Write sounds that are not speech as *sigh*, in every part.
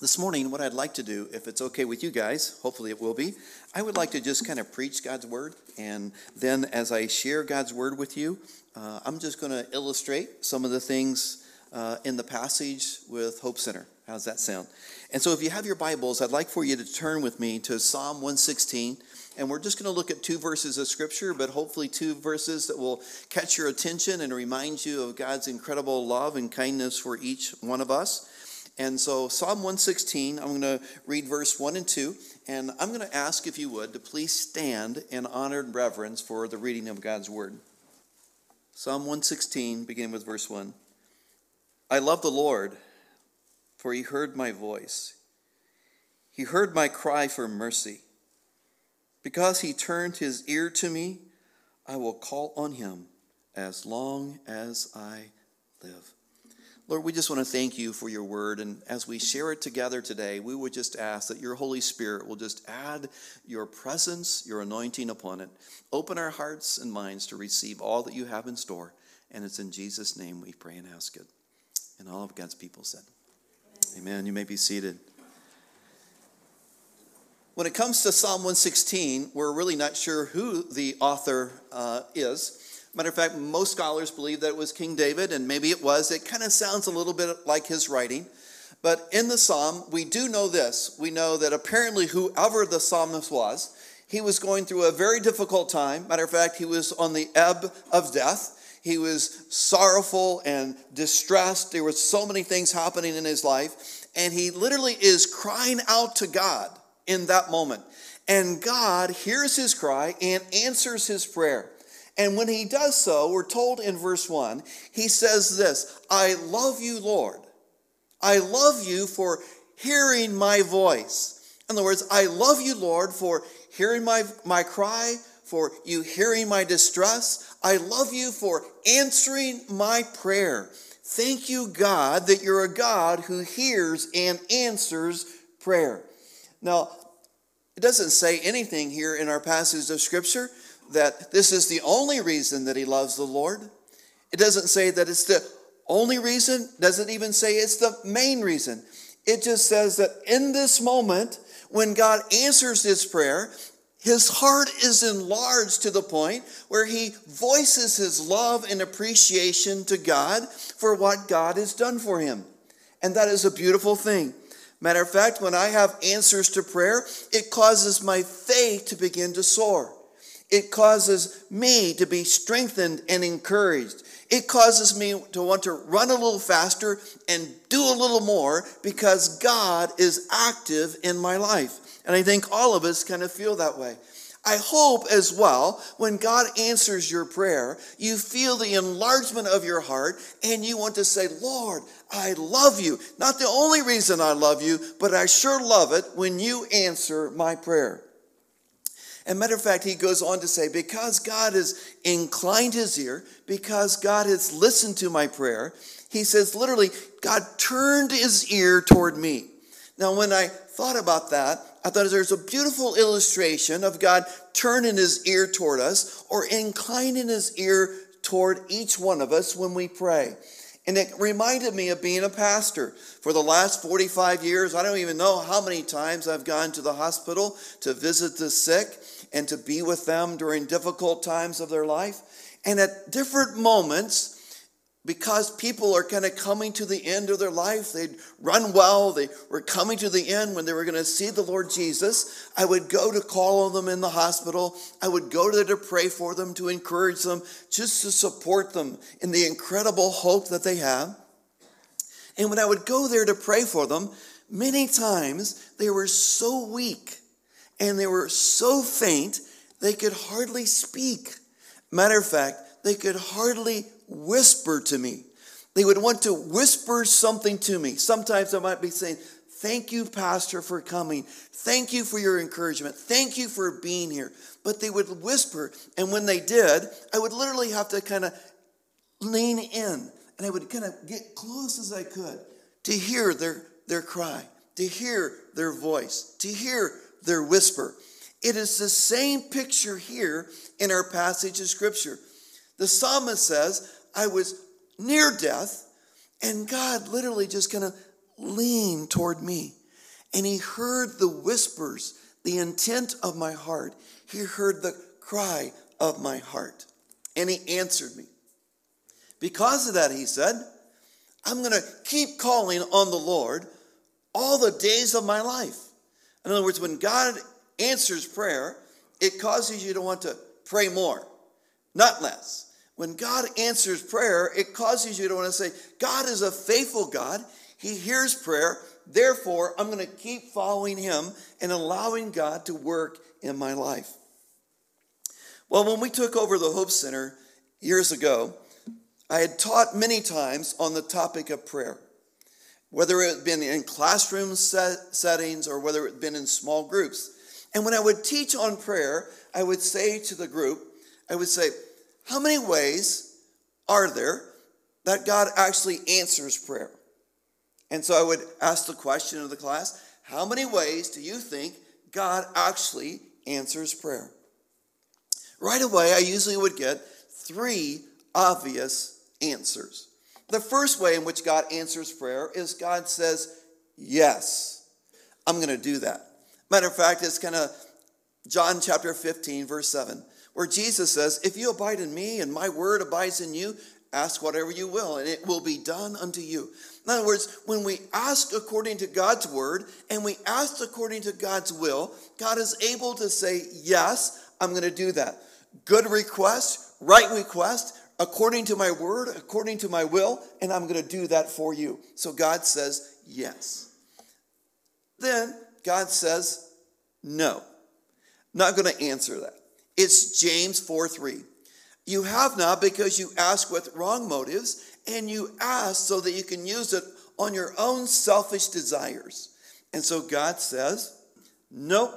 this morning, what I'd like to do, if it's okay with you guys, hopefully it will be, I would like to just kind of preach God's word. And then as I share God's word with you, uh, I'm just going to illustrate some of the things uh, in the passage with Hope Center. How's that sound? And so if you have your Bibles, I'd like for you to turn with me to Psalm 116. And we're just going to look at two verses of Scripture, but hopefully two verses that will catch your attention and remind you of God's incredible love and kindness for each one of us. And so, Psalm 116, I'm going to read verse 1 and 2. And I'm going to ask, if you would, to please stand in honor and reverence for the reading of God's Word. Psalm 116, beginning with verse 1. I love the Lord, for he heard my voice. He heard my cry for mercy. Because he turned his ear to me, I will call on him as long as I live. Lord, we just want to thank you for your word. And as we share it together today, we would just ask that your Holy Spirit will just add your presence, your anointing upon it. Open our hearts and minds to receive all that you have in store. And it's in Jesus' name we pray and ask it. And all of God's people said, Amen. Amen. You may be seated. When it comes to Psalm 116, we're really not sure who the author uh, is. Matter of fact, most scholars believe that it was King David, and maybe it was. It kind of sounds a little bit like his writing. But in the psalm, we do know this. We know that apparently, whoever the psalmist was, he was going through a very difficult time. Matter of fact, he was on the ebb of death. He was sorrowful and distressed. There were so many things happening in his life. And he literally is crying out to God in that moment. And God hears his cry and answers his prayer. And when he does so, we're told in verse 1, he says this I love you, Lord. I love you for hearing my voice. In other words, I love you, Lord, for hearing my, my cry, for you hearing my distress. I love you for answering my prayer. Thank you, God, that you're a God who hears and answers prayer. Now, it doesn't say anything here in our passage of Scripture that this is the only reason that he loves the Lord. It doesn't say that it's the only reason, doesn't even say it's the main reason. It just says that in this moment, when God answers his prayer, his heart is enlarged to the point where he voices his love and appreciation to God for what God has done for him. And that is a beautiful thing. Matter of fact, when I have answers to prayer, it causes my faith to begin to soar. It causes me to be strengthened and encouraged. It causes me to want to run a little faster and do a little more because God is active in my life. And I think all of us kind of feel that way. I hope as well, when God answers your prayer, you feel the enlargement of your heart and you want to say, Lord, I love you. Not the only reason I love you, but I sure love it when you answer my prayer. And matter of fact, he goes on to say, because God has inclined his ear, because God has listened to my prayer, he says literally, God turned his ear toward me. Now, when I thought about that, I thought there's a beautiful illustration of God turning his ear toward us or inclining his ear toward each one of us when we pray. And it reminded me of being a pastor. For the last 45 years, I don't even know how many times I've gone to the hospital to visit the sick and to be with them during difficult times of their life. And at different moments, because people are kind of coming to the end of their life, they'd run well, they were coming to the end when they were going to see the Lord Jesus. I would go to call on them in the hospital. I would go there to pray for them, to encourage them, just to support them in the incredible hope that they have. And when I would go there to pray for them, many times they were so weak and they were so faint they could hardly speak. Matter of fact, they could hardly whisper to me. They would want to whisper something to me. Sometimes I might be saying, Thank you, Pastor, for coming. Thank you for your encouragement. Thank you for being here. But they would whisper. And when they did, I would literally have to kind of lean in and I would kind of get close as I could to hear their, their cry, to hear their voice, to hear their whisper. It is the same picture here in our passage of Scripture. The psalmist says, I was near death, and God literally just kind of leaned toward me. and he heard the whispers, the intent of my heart. He heard the cry of my heart, and he answered me. Because of that, he said, I'm going to keep calling on the Lord all the days of my life. In other words, when God answers prayer, it causes you to want to pray more, not less. When God answers prayer, it causes you to want to say, God is a faithful God. He hears prayer. Therefore, I'm going to keep following him and allowing God to work in my life. Well, when we took over the Hope Center years ago, I had taught many times on the topic of prayer, whether it had been in classroom set settings or whether it had been in small groups. And when I would teach on prayer, I would say to the group, I would say, How many ways are there that God actually answers prayer? And so I would ask the question of the class How many ways do you think God actually answers prayer? Right away, I usually would get three obvious answers. The first way in which God answers prayer is God says, Yes, I'm going to do that. Matter of fact, it's kind of John chapter 15, verse 7, where Jesus says, If you abide in me and my word abides in you, ask whatever you will, and it will be done unto you. In other words, when we ask according to God's word and we ask according to God's will, God is able to say, Yes, I'm going to do that. Good request, right request, according to my word, according to my will, and I'm going to do that for you. So God says, Yes. Then God says, No. Not going to answer that. It's James 4 3. You have not because you ask with wrong motives, and you ask so that you can use it on your own selfish desires. And so God says, Nope,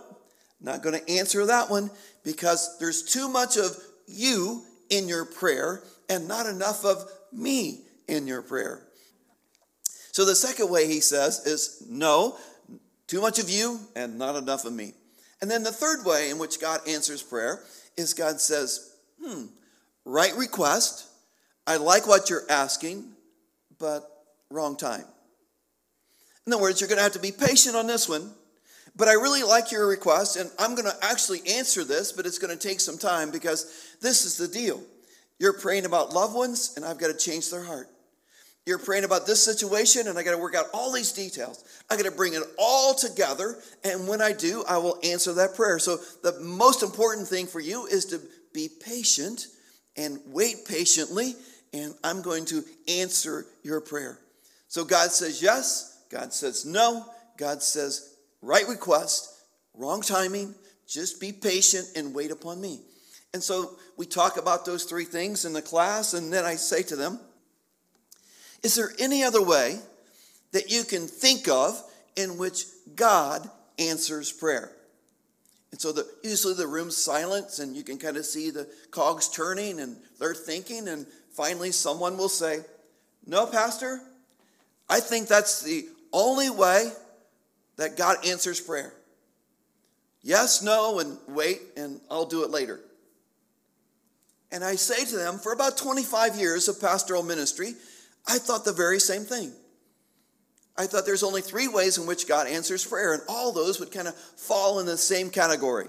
not going to answer that one because there's too much of you in your prayer and not enough of me in your prayer. So the second way he says is no, too much of you and not enough of me. And then the third way in which God answers prayer is God says, hmm, right request. I like what you're asking, but wrong time. In other words, you're going to have to be patient on this one, but I really like your request, and I'm going to actually answer this, but it's going to take some time because this is the deal. You're praying about loved ones, and I've got to change their heart. You're praying about this situation, and I got to work out all these details. I got to bring it all together, and when I do, I will answer that prayer. So, the most important thing for you is to be patient and wait patiently, and I'm going to answer your prayer. So, God says yes, God says no, God says right request, wrong timing, just be patient and wait upon me. And so we talk about those three things in the class, and then I say to them, Is there any other way that you can think of in which God answers prayer? And so the, usually the room's silent, and you can kind of see the cogs turning, and they're thinking, and finally someone will say, No, Pastor, I think that's the only way that God answers prayer. Yes, no, and wait, and I'll do it later. And I say to them, for about 25 years of pastoral ministry, I thought the very same thing. I thought there's only three ways in which God answers prayer, and all those would kind of fall in the same category.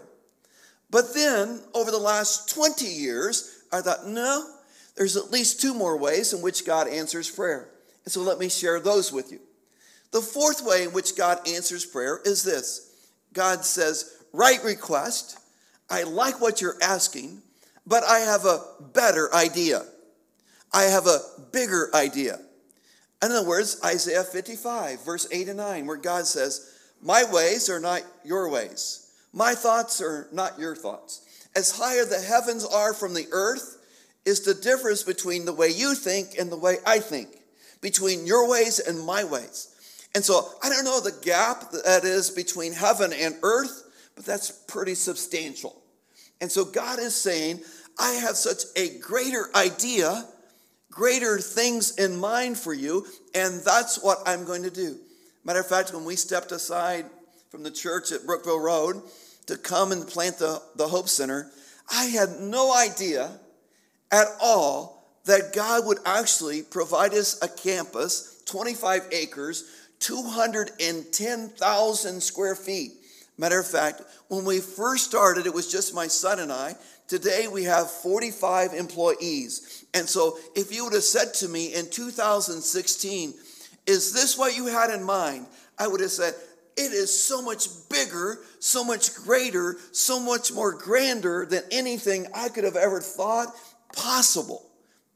But then, over the last 20 years, I thought, no, there's at least two more ways in which God answers prayer. And so let me share those with you. The fourth way in which God answers prayer is this God says, Right request. I like what you're asking, but I have a better idea. I have a bigger idea. In other words, Isaiah 55, verse 8 and 9, where God says, My ways are not your ways, my thoughts are not your thoughts. As higher the heavens are from the earth, is the difference between the way you think and the way I think, between your ways and my ways. And so I don't know the gap that is between heaven and earth, but that's pretty substantial. And so God is saying, I have such a greater idea, greater things in mind for you, and that's what I'm going to do. Matter of fact, when we stepped aside from the church at Brookville Road to come and plant the, the Hope Center, I had no idea at all that God would actually provide us a campus, 25 acres, 210,000 square feet. Matter of fact, when we first started, it was just my son and I. Today we have 45 employees. And so if you would have said to me in 2016, is this what you had in mind? I would have said, it is so much bigger, so much greater, so much more grander than anything I could have ever thought possible.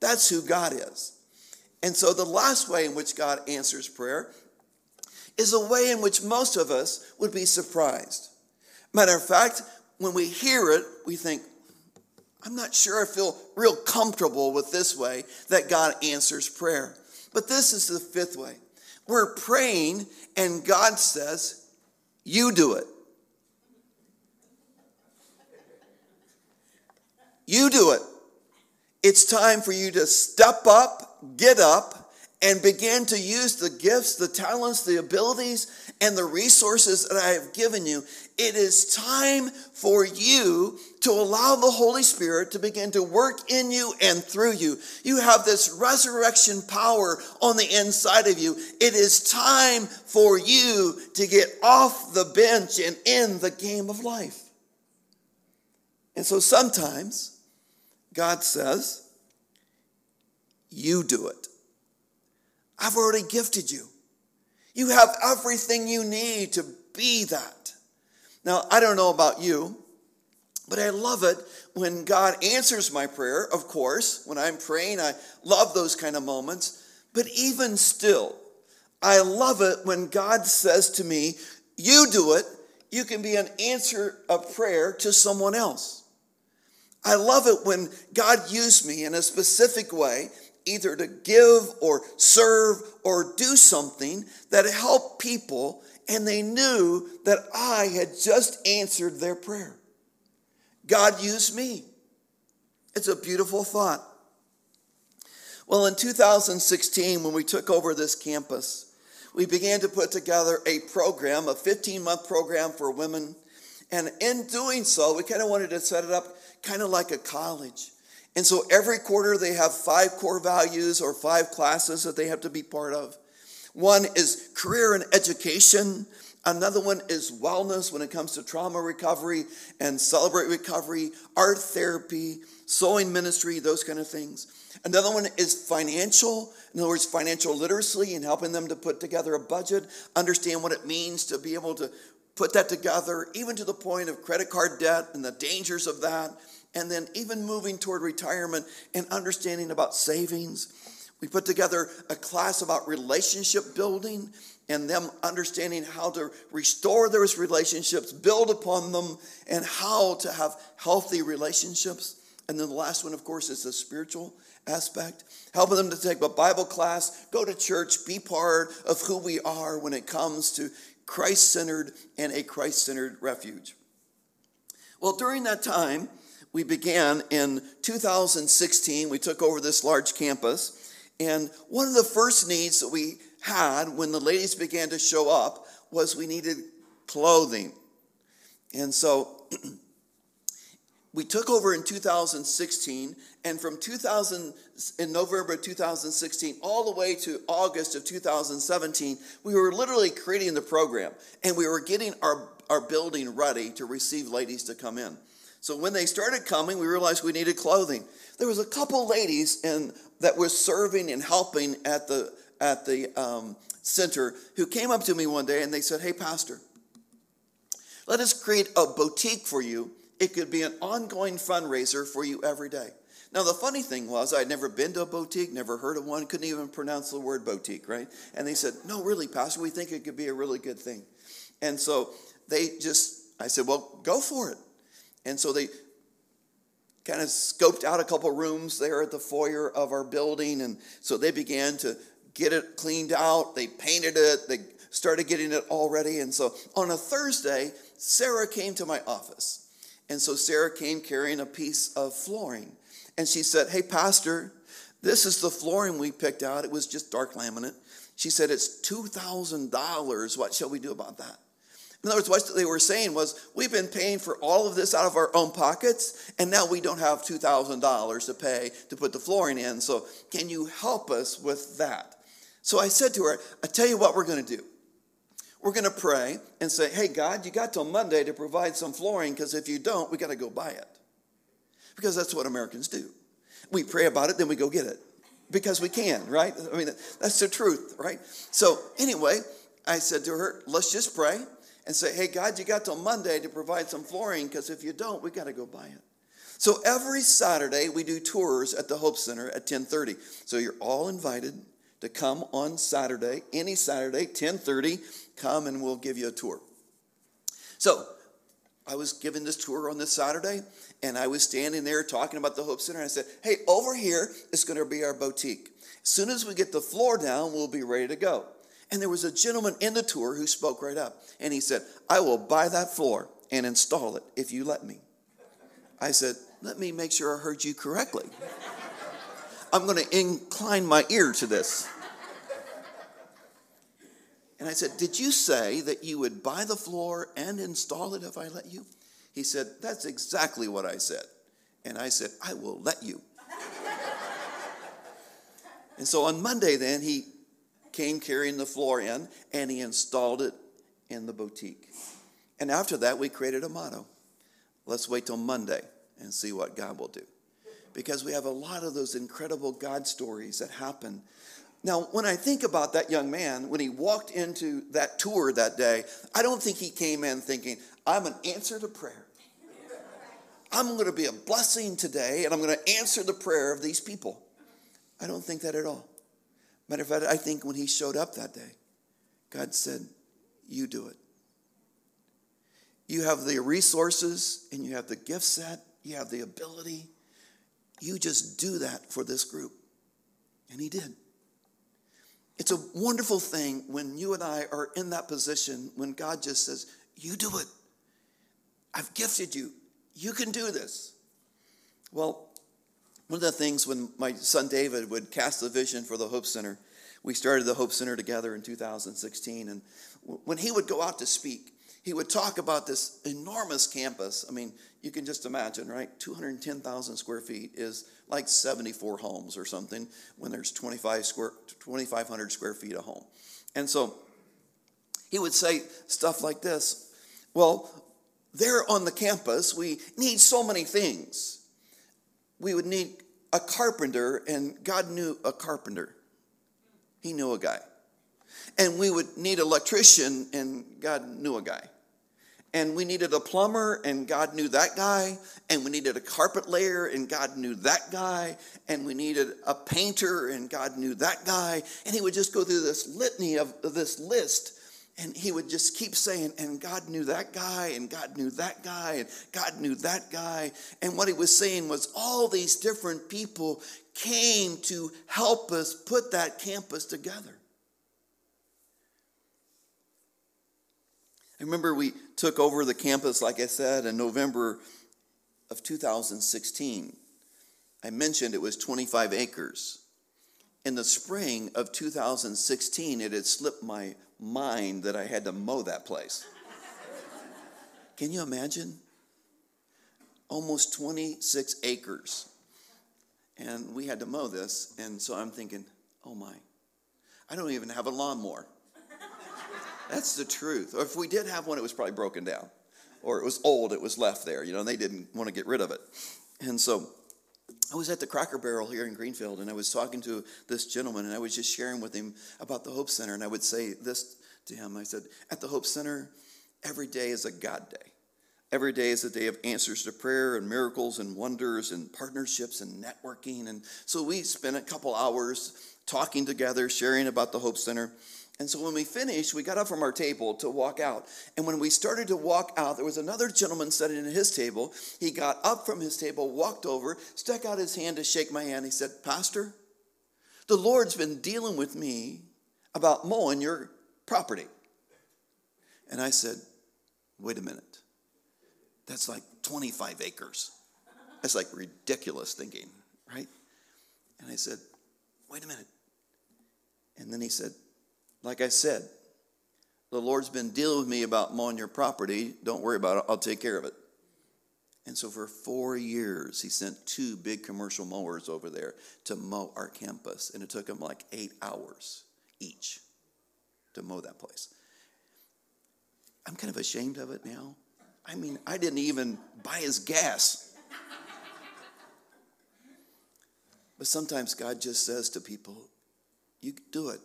That's who God is. And so the last way in which God answers prayer is a way in which most of us would be surprised. Matter of fact, when we hear it, we think, I'm not sure I feel real comfortable with this way that God answers prayer. But this is the fifth way. We're praying, and God says, You do it. You do it. It's time for you to step up, get up, and begin to use the gifts, the talents, the abilities, and the resources that I have given you. It is time for you to allow the Holy Spirit to begin to work in you and through you. You have this resurrection power on the inside of you. It is time for you to get off the bench and in the game of life. And so sometimes, God says, You do it. I've already gifted you. You have everything you need to be that. Now, I don't know about you, but I love it when God answers my prayer, of course. When I'm praying, I love those kind of moments. But even still, I love it when God says to me, You do it. You can be an answer of prayer to someone else. I love it when God used me in a specific way, either to give or serve or do something that helped people, and they knew that I had just answered their prayer. God used me. It's a beautiful thought. Well, in 2016, when we took over this campus, we began to put together a program, a 15 month program for women. And in doing so, we kind of wanted to set it up kind of like a college. And so every quarter they have five core values or five classes that they have to be part of. One is career and education. Another one is wellness when it comes to trauma recovery and celebrate recovery, art therapy, sewing ministry, those kind of things. Another one is financial. In other words, financial literacy and helping them to put together a budget, understand what it means to be able to put that together, even to the point of credit card debt and the dangers of that, and then even moving toward retirement and understanding about savings. We put together a class about relationship building and them understanding how to restore those relationships, build upon them, and how to have healthy relationships. And then the last one, of course, is the spiritual aspect, helping them to take a Bible class, go to church, be part of who we are when it comes to Christ centered and a Christ centered refuge. Well, during that time, we began in 2016. We took over this large campus. And one of the first needs that we had when the ladies began to show up was we needed clothing. And so *clears throat* we took over in 2016 and from 2000 in november 2016 all the way to august of 2017 we were literally creating the program and we were getting our, our building ready to receive ladies to come in so when they started coming we realized we needed clothing there was a couple ladies that were serving and helping at the at the um, center who came up to me one day and they said hey pastor let us create a boutique for you it could be an ongoing fundraiser for you every day. Now, the funny thing was, I'd never been to a boutique, never heard of one, couldn't even pronounce the word boutique, right? And they said, No, really, Pastor, we think it could be a really good thing. And so they just, I said, Well, go for it. And so they kind of scoped out a couple rooms there at the foyer of our building. And so they began to get it cleaned out. They painted it, they started getting it all ready. And so on a Thursday, Sarah came to my office and so Sarah came carrying a piece of flooring. And she said, Hey, Pastor, this is the flooring we picked out. It was just dark laminate. She said, It's $2,000. What shall we do about that? In other words, what they were saying was, We've been paying for all of this out of our own pockets, and now we don't have $2,000 to pay to put the flooring in. So, can you help us with that? So I said to her, I tell you what we're going to do. we're going to pray and say, hey, God, you got till Monday to provide some flooring because if you don't, we got to go buy it. Because that's what Americans do. We pray about it, then we go get it because we can, right? I mean, that's the truth, right? So, anyway, I said to her, let's just pray and say, hey, God, you got till Monday to provide some flooring because if you don't, we got to go buy it. So every Saturday we do tours at the Hope Center at 10:30. So you're all invited to come on Saturday, any Saturday, 10:30, come and we'll give you a tour. So I was given this tour on this Saturday, and I was standing there talking about the Hope Center. And I said, Hey, over here is going to be our boutique. As soon as we get the floor down, we'll be ready to go. And there was a gentleman in the tour who spoke right up. And he said, I will buy that floor and install it if you let me. I said, let me make sure I heard you correctly. I'm going to incline my ear to this. And I said, Did you say that you would buy the floor and install it if I let you? He said, That's exactly what I said. And I said, I will let you. and so on Monday, then, he came carrying the floor in and he installed it in the boutique. And after that, we created a motto let's wait till Monday and see what God will do. Because we have a lot of those incredible God stories that happen. Now, when I think about that young man, when he walked into that tour that day, I don't think he came in thinking, I'm an answer to prayer. I'm going to be a blessing today, and I'm going to answer the prayer of these people. I don't think that at all. Matter of fact, I think when he showed up that day, God said, You do it. You have the resources and you have the gift set you have the ability. You just do that for this group. And he did. It's a wonderful thing when you and I are in that position when God just says, You do it. I've gifted you. You can do this. Well, one of the things when my son David would cast the vision for the Hope Center, we started the Hope Center together in 2016. And when he would go out to speak, he would talk about this enormous campus. I mean, you can just imagine, right? 210,000 square feet is like 74 homes or something when there's 25 square, 2,500 square feet of home. And so he would say stuff like this Well, there on the campus, we need so many things. We would need a carpenter, and God knew a carpenter. He knew a guy. And we would need an electrician, and God knew a guy and we needed a plumber, and God knew that guy, and we needed a carpet layer, and God knew that guy, and we needed a painter, and God knew that guy. And he would just go through this litany of this list, and he would just keep saying, and God knew that guy, and God knew that guy, and God knew that guy. And what he was saying was, all these different people came to help us put that campus together. I remember we took over the campus, like I said, in November of 2016. I mentioned it was 25 acres. In the spring of 2016, it had slipped my mind that I had to mow that place. Can you imagine? Almost 26 acres. And we had to mow this, and so I'm thinking, oh my, I don't even have a lawnmower. That's the truth. Or if we did have one, it was probably broken down. Or it was old, it was left there. You know, they didn't want to get rid of it. And so I was at the Cracker Barrel here in Greenfield, and I was talking to this gentleman, and I was just sharing with him about the Hope Center. And I would say this to him I said, At the Hope Center, every day is a God day. Every day is a day of answers to prayer and miracles and wonders and partnerships and networking. And so we spent a couple hours talking together, sharing about the Hope Center. And so when we finished, we got up from our table to walk out. And when we started to walk out, there was another gentleman sitting at his table. He got up from his table, walked over, stuck out his hand to shake my hand. He said, Pastor, the Lord's been dealing with me about mowing your property. And I said, Wait a minute. That's like 25 acres. That's like ridiculous thinking, right? And I said, Wait a minute. And then he said, like I said, the Lord's been dealing with me about mowing your property. Don't worry about it, I'll take care of it. And so for four years, he sent two big commercial mowers over there to mow our campus. And it took him like eight hours each to mow that place. I'm kind of ashamed of it now. I mean, I didn't even buy his gas. but sometimes God just says to people, You do it.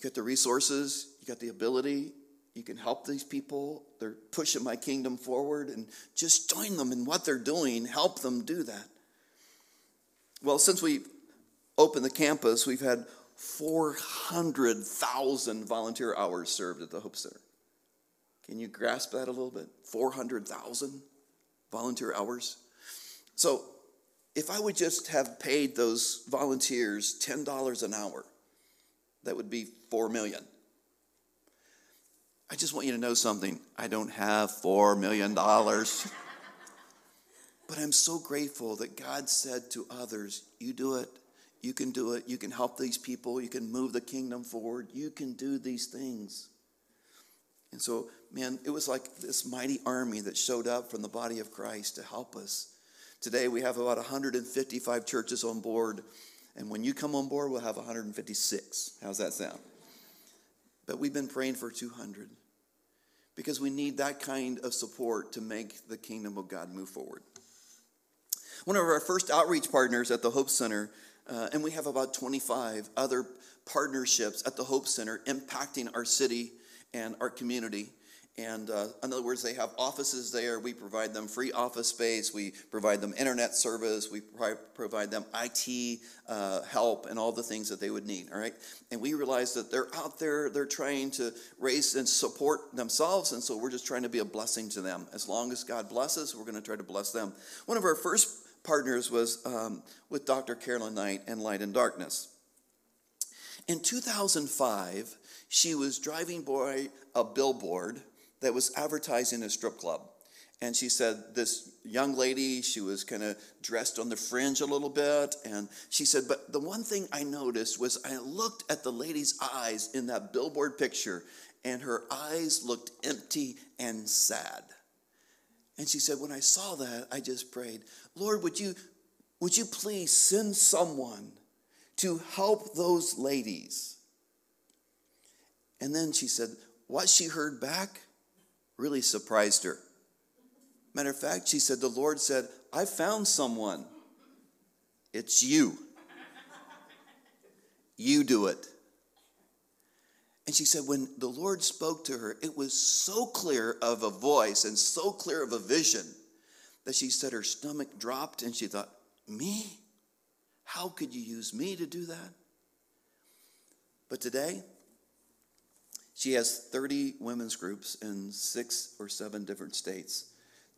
You got the resources, you got the ability, you can help these people. They're pushing my kingdom forward, and just join them in what they're doing, help them do that. Well, since we opened the campus, we've had 400,000 volunteer hours served at the Hope Center. Can you grasp that a little bit? 400,000 volunteer hours. So, if I would just have paid those volunteers $10 an hour, that would be 4 million. I just want you to know something. I don't have $4 million. *laughs* but I'm so grateful that God said to others, You do it. You can do it. You can help these people. You can move the kingdom forward. You can do these things. And so, man, it was like this mighty army that showed up from the body of Christ to help us. Today, we have about 155 churches on board. And when you come on board, we'll have 156. How's that sound? But we've been praying for 200 because we need that kind of support to make the kingdom of God move forward. One of our first outreach partners at the Hope Center, uh, and we have about 25 other partnerships at the Hope Center impacting our city and our community. And uh, in other words, they have offices there. We provide them free office space. We provide them internet service. We provide them IT uh, help and all the things that they would need. All right. And we realize that they're out there, they're trying to raise and support themselves. And so we're just trying to be a blessing to them. As long as God blesses, we're going to try to bless them. One of our first partners was um, with Dr. Carolyn Knight and Light in Darkness. In 2005, she was driving by a billboard that was advertising a strip club. And she said, This young lady, she was kind of dressed on the fringe a little bit. And she said, But the one thing I noticed was I looked at the lady's eyes in that billboard picture, and her eyes looked empty and sad. And she said, When I saw that, I just prayed, Lord, would you, would you please send someone to help those ladies? And then she said, What she heard back really surprised her. Matter of fact, she said, The Lord said, I found someone. It's you. You do it. And she said, when the Lord spoke to her, it was so clear of a voice and so clear of a vision that she said her stomach dropped and she thought, Me? How could you use me to do that? But today, she has 30 women's groups in six or seven different states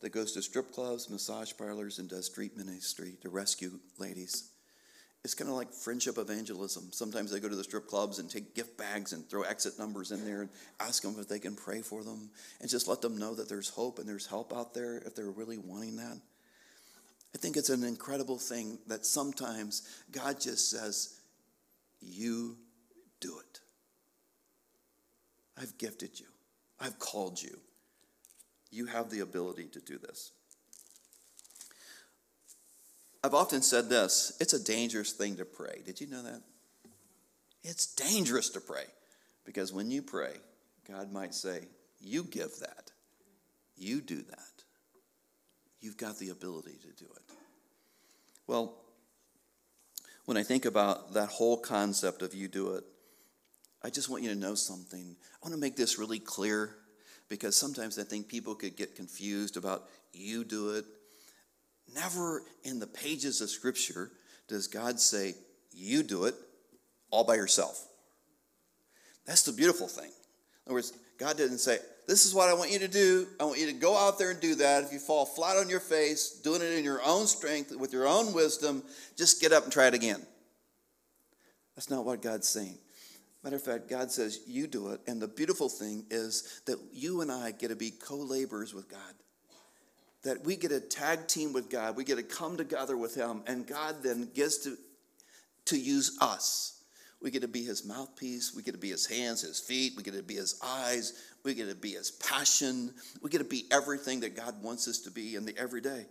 that goes to strip clubs, massage parlors, and does street ministry to rescue ladies. It's kind of like friendship evangelism. Sometimes they go to the strip clubs and take gift bags and throw exit numbers in there and ask them if they can pray for them and just let them know that there's hope and there's help out there if they're really wanting that. I think it's an incredible thing that sometimes God just says, You do it. I've gifted you, I've called you. You have the ability to do this. I've often said this it's a dangerous thing to pray. Did you know that? It's dangerous to pray because when you pray, God might say, You give that, you do that. You've got the ability to do it. Well, when I think about that whole concept of you do it, I just want you to know something. I want to make this really clear because sometimes I think people could get confused about you do it. Never in the pages of Scripture does God say, you do it all by yourself. That's the beautiful thing. In other words, God didn't say, This is what I want you to do. I want you to go out there and do that. If you fall flat on your face, doing it in your own strength, with your own wisdom, just get up and try it again. That's not what God's saying. Matter of fact, God says, You do it. And the beautiful thing is that you and I get to be co laborers with God. That we get a tag team with God. We get to come together with Him. And God then gets to, to use us. We get to be His mouthpiece. We get to be His hands, His feet. We get to be His eyes. We get to be His passion. We get to be everything that God wants us to be in the everyday.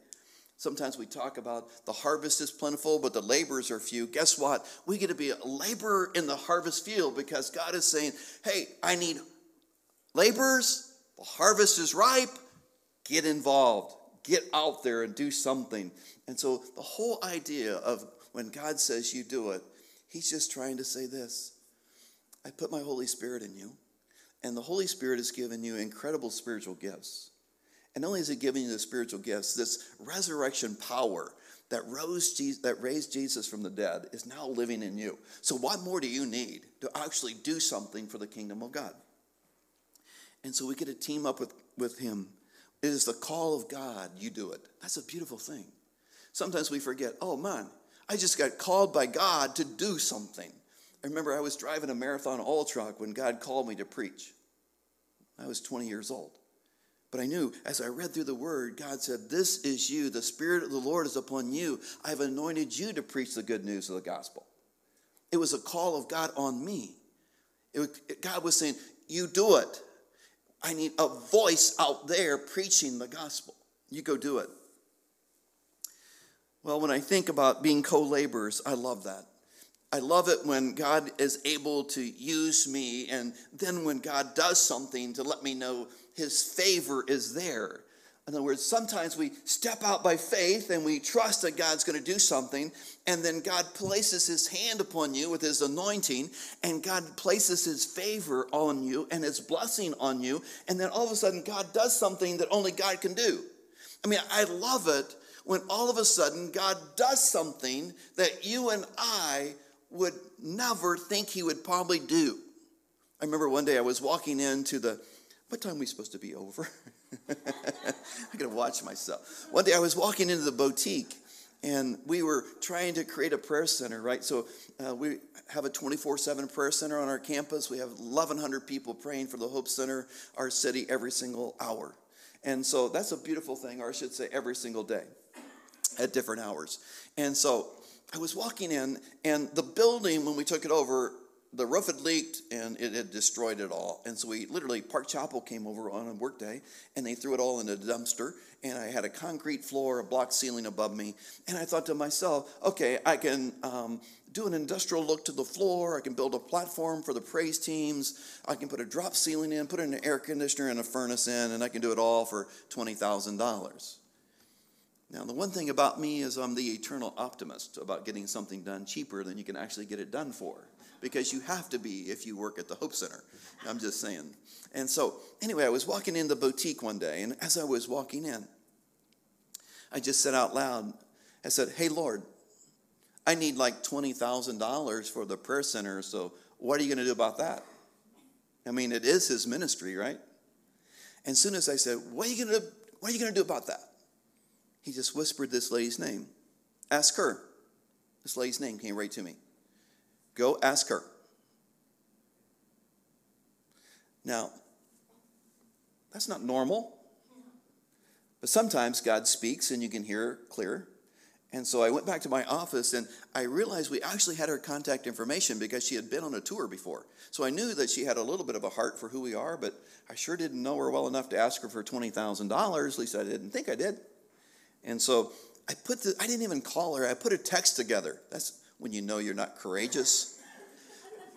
Sometimes we talk about the harvest is plentiful, but the laborers are few. Guess what? We get to be a laborer in the harvest field because God is saying, hey, I need laborers The harvest is ripe. Get involved. Get out there and do something. And so the whole idea of when God says you do it, He's just trying to say this I put my Holy Spirit in you, and the Holy Spirit has given you incredible spiritual gifts. And not only is He giving you the spiritual gifts, this resurrection power that rose Jesus, that raised Jesus from the dead is now living in you. So what more do you need to actually do something for the kingdom of God? And so we get to team up with, with him. It is the call of God, you do it. That's a beautiful thing. Sometimes we forget, oh man, I just got called by God to do something. I remember I was driving a Marathon Oil truck when God called me to preach. I was 20 years old. But I knew as I read through the word, God said, This is you. The Spirit of the Lord is upon you. I've anointed you to preach the good news of the gospel. It was a call of God on me. It, God was saying, You do it. I need a voice out there preaching the gospel. You go do it. Well, when I think about being co laborers, I love that. I love it when God is able to use me, and then when God does something to let me know his favor is there. In other words, sometimes we step out by faith and we trust that God's going to do something, and then God places his hand upon you with his anointing, and God places his favor on you and his blessing on you, and then all of a sudden God does something that only God can do. I mean, I love it when all of a sudden God does something that you and I would never think he would probably do. I remember one day I was walking into the what time are we supposed to be over? *laughs* I gotta watch myself. One day I was walking into the boutique and we were trying to create a prayer center, right? So uh, we have a 24 7 prayer center on our campus. We have 1,100 people praying for the Hope Center, our city, every single hour. And so that's a beautiful thing, or I should say, every single day at different hours. And so I was walking in, and the building, when we took it over, the roof had leaked and it had destroyed it all. And so we literally, Park Chapel came over on a work day and they threw it all in a dumpster. And I had a concrete floor, a block ceiling above me. And I thought to myself, okay, I can um, do an industrial look to the floor. I can build a platform for the praise teams. I can put a drop ceiling in, put an air conditioner and a furnace in, and I can do it all for $20,000. Now, the one thing about me is I'm the eternal optimist about getting something done cheaper than you can actually get it done for because you have to be if you work at the Hope Center. I'm just saying. And so, anyway, I was walking in the boutique one day, and as I was walking in, I just said out loud, I said, Hey, Lord, I need like $20,000 for the prayer center, so what are you going to do about that? I mean, it is his ministry, right? And as soon as I said, What are you going to what are you going to do about that? He just whispered this lady's name. Ask her. This lady's name came right to me. Go ask her. Now, that's not normal. But sometimes God speaks and you can hear clear. And so I went back to my office and I realized we actually had her contact information because she had been on a tour before. So I knew that she had a little bit of a heart for who we are, but I sure didn't know her well enough to ask her for $20,000. At least I didn't think I did. And so I put the, I didn't even call her. I put a text together. That's when you know you're not courageous.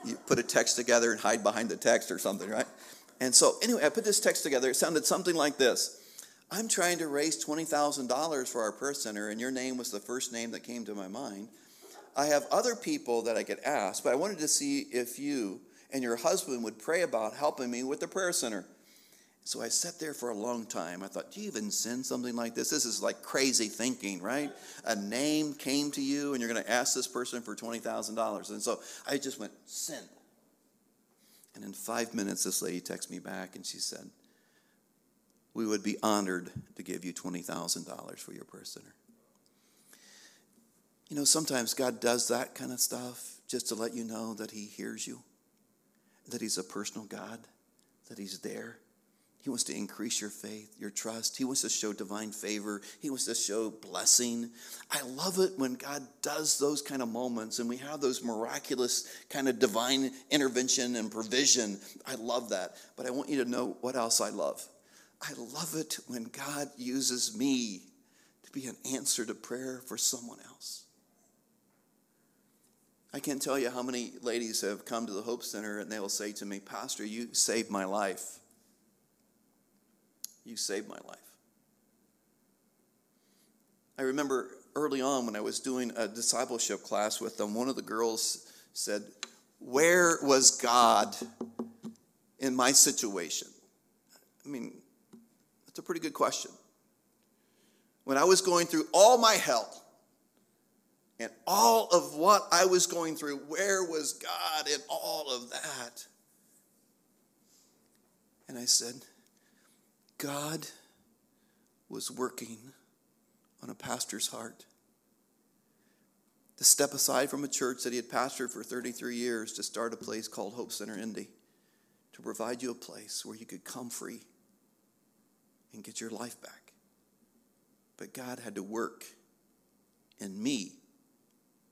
You put a text together and hide behind the text or something, right? And so, anyway, I put this text together. It sounded something like this I'm trying to raise $20,000 for our prayer center, and your name was the first name that came to my mind. I have other people that I could ask, but I wanted to see if you and your husband would pray about helping me with the prayer center. So I sat there for a long time. I thought, do you even send something like this? This is like crazy thinking, right? A name came to you and you're going to ask this person for $20,000. And so I just went, send. And in five minutes, this lady texted me back and she said, we would be honored to give you $20,000 for your prayer center. You know, sometimes God does that kind of stuff just to let you know that He hears you, that He's a personal God, that He's there. He wants to increase your faith, your trust. He wants to show divine favor. He wants to show blessing. I love it when God does those kind of moments and we have those miraculous kind of divine intervention and provision. I love that. But I want you to know what else I love. I love it when God uses me to be an answer to prayer for someone else. I can't tell you how many ladies have come to the Hope Center and they will say to me, Pastor, you saved my life. You saved my life. I remember early on when I was doing a discipleship class with them, one of the girls said, Where was God in my situation? I mean, that's a pretty good question. When I was going through all my hell and all of what I was going through, where was God in all of that? And I said, God was working on a pastor's heart to step aside from a church that he had pastored for 33 years to start a place called Hope Center Indy, to provide you a place where you could come free and get your life back. But God had to work in me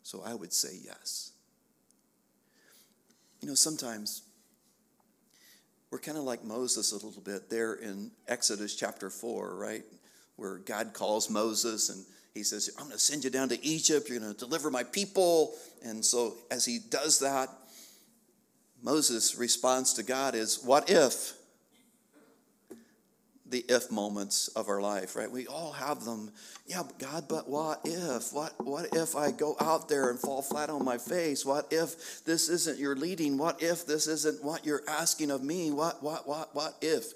so I would say yes. You know, sometimes we're kind of like Moses a little bit there in Exodus chapter 4, right? Where God calls Moses and he says, I'm going to send you down to Egypt. You're going to deliver my people. And so, as he does that, Moses' response to God is, What if? The if moments of our life, right? We all have them. Yeah, God, but what if? What, what if I go out there and fall flat on my face? What if this isn't your leading? What if this isn't what you're asking of me? What, what, what, what if?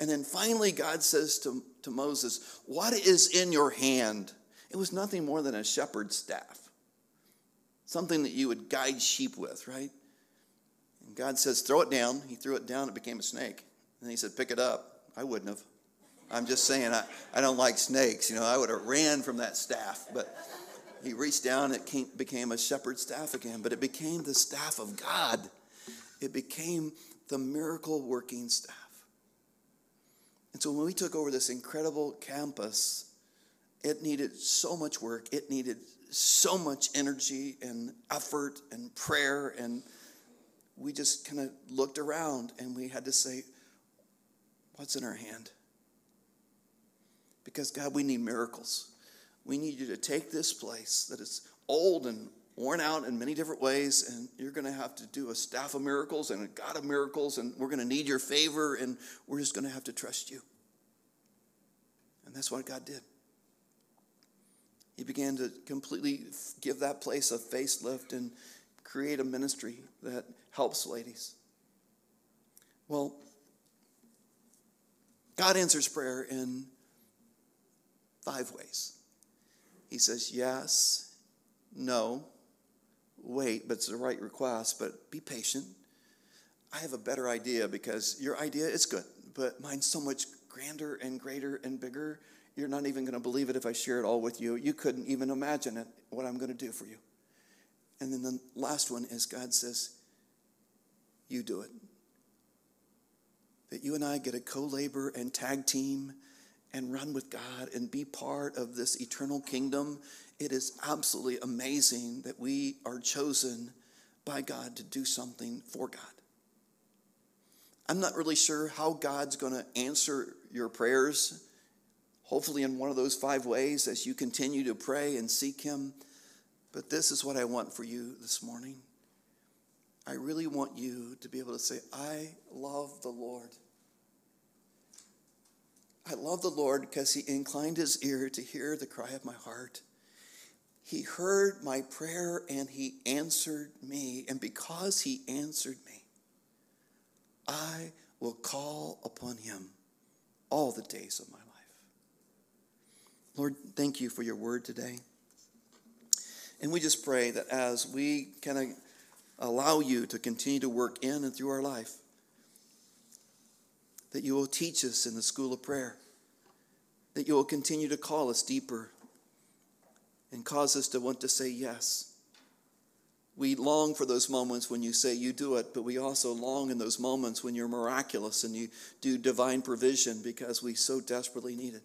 And then finally, God says to, to Moses, What is in your hand? It was nothing more than a shepherd's staff, something that you would guide sheep with, right? And God says, Throw it down. He threw it down, it became a snake. And he said, Pick it up. I wouldn't have. I'm just saying, I, I don't like snakes. You know, I would have ran from that staff. But he reached down, it came, became a shepherd's staff again. But it became the staff of God, it became the miracle working staff. And so when we took over this incredible campus, it needed so much work. It needed so much energy and effort and prayer. And we just kind of looked around and we had to say, What's in our hand? Because, God, we need miracles. We need you to take this place that is old and worn out in many different ways, and you're going to have to do a staff of miracles and a God of miracles, and we're going to need your favor, and we're just going to have to trust you. And that's what God did. He began to completely give that place a facelift and create a ministry that helps ladies. Well, God answers prayer in five ways. He says, yes, no, wait, but it's the right request, but be patient. I have a better idea because your idea is good, but mine's so much grander and greater and bigger. You're not even going to believe it if I share it all with you. You couldn't even imagine it, what I'm going to do for you. And then the last one is God says, You do it. That you and I get a co labor and tag team and run with God and be part of this eternal kingdom. It is absolutely amazing that we are chosen by God to do something for God. I'm not really sure how God's going to answer your prayers, hopefully, in one of those five ways as you continue to pray and seek Him. But this is what I want for you this morning. I really want you to be able to say, I love the Lord. I love the Lord because He inclined His ear to hear the cry of my heart. He heard my prayer and He answered me. And because He answered me, I will call upon him all the days of my life. Lord, thank you for your word today. And we just pray that as we kind of allow you to continue to work in and through our life, that you will teach us in the school of prayer, that you will continue to call us deeper and cause us to want to say yes we long for those moments when you say you do it, but we also long in those moments when you're miraculous and you do divine provision because we so desperately need it.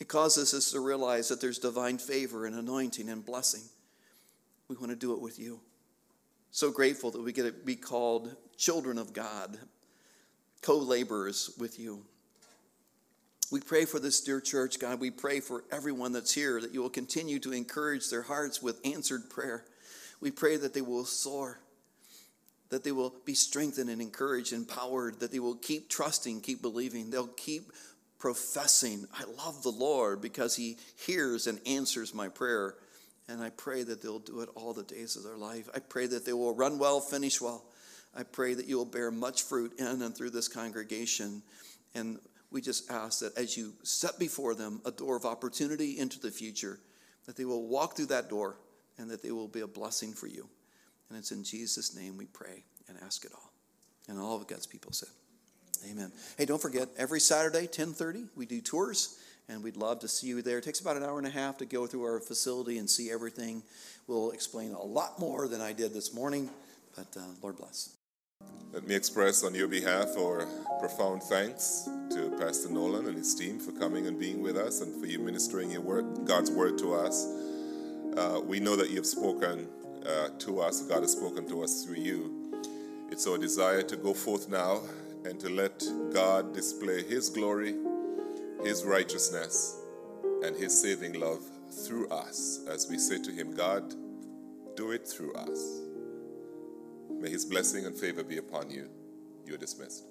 It causes us to realize that there's divine favor and anointing and blessing. We want to do it with you. So grateful that we get to be called children of God, co laborers with you. We pray for this dear church, God. We pray for everyone that's here that you will continue to encourage their hearts with answered prayer. We pray that they will soar, that they will be strengthened and encouraged, empowered, that they will keep trusting, keep believing. They'll keep professing, I love the Lord because he hears and answers my prayer. And I pray that they'll do it all the days of their life. I pray that they will run well, finish well. I pray that you will bear much fruit in and through this congregation. And we just ask that as you set before them a door of opportunity into the future, that they will walk through that door and that they will be a blessing for you. And it's in Jesus' name we pray and ask it all. And all of God's people said, Amen. Hey, don't forget, every Saturday, 1030, we do tours and we'd love to see you there. It takes about an hour and a half to go through our facility and see everything. We'll explain a lot more than I did this morning, but uh, Lord bless. Let me express on your behalf our profound thanks to Pastor Nolan and his team for coming and being with us and for you ministering your word, God's word to us. Uh, we know that you've spoken uh, to us, God has spoken to us through you. It's our desire to go forth now and to let God display His glory, His righteousness, and His saving love through us as we say to Him, God, do it through us. May His blessing and favor be upon you. You're dismissed.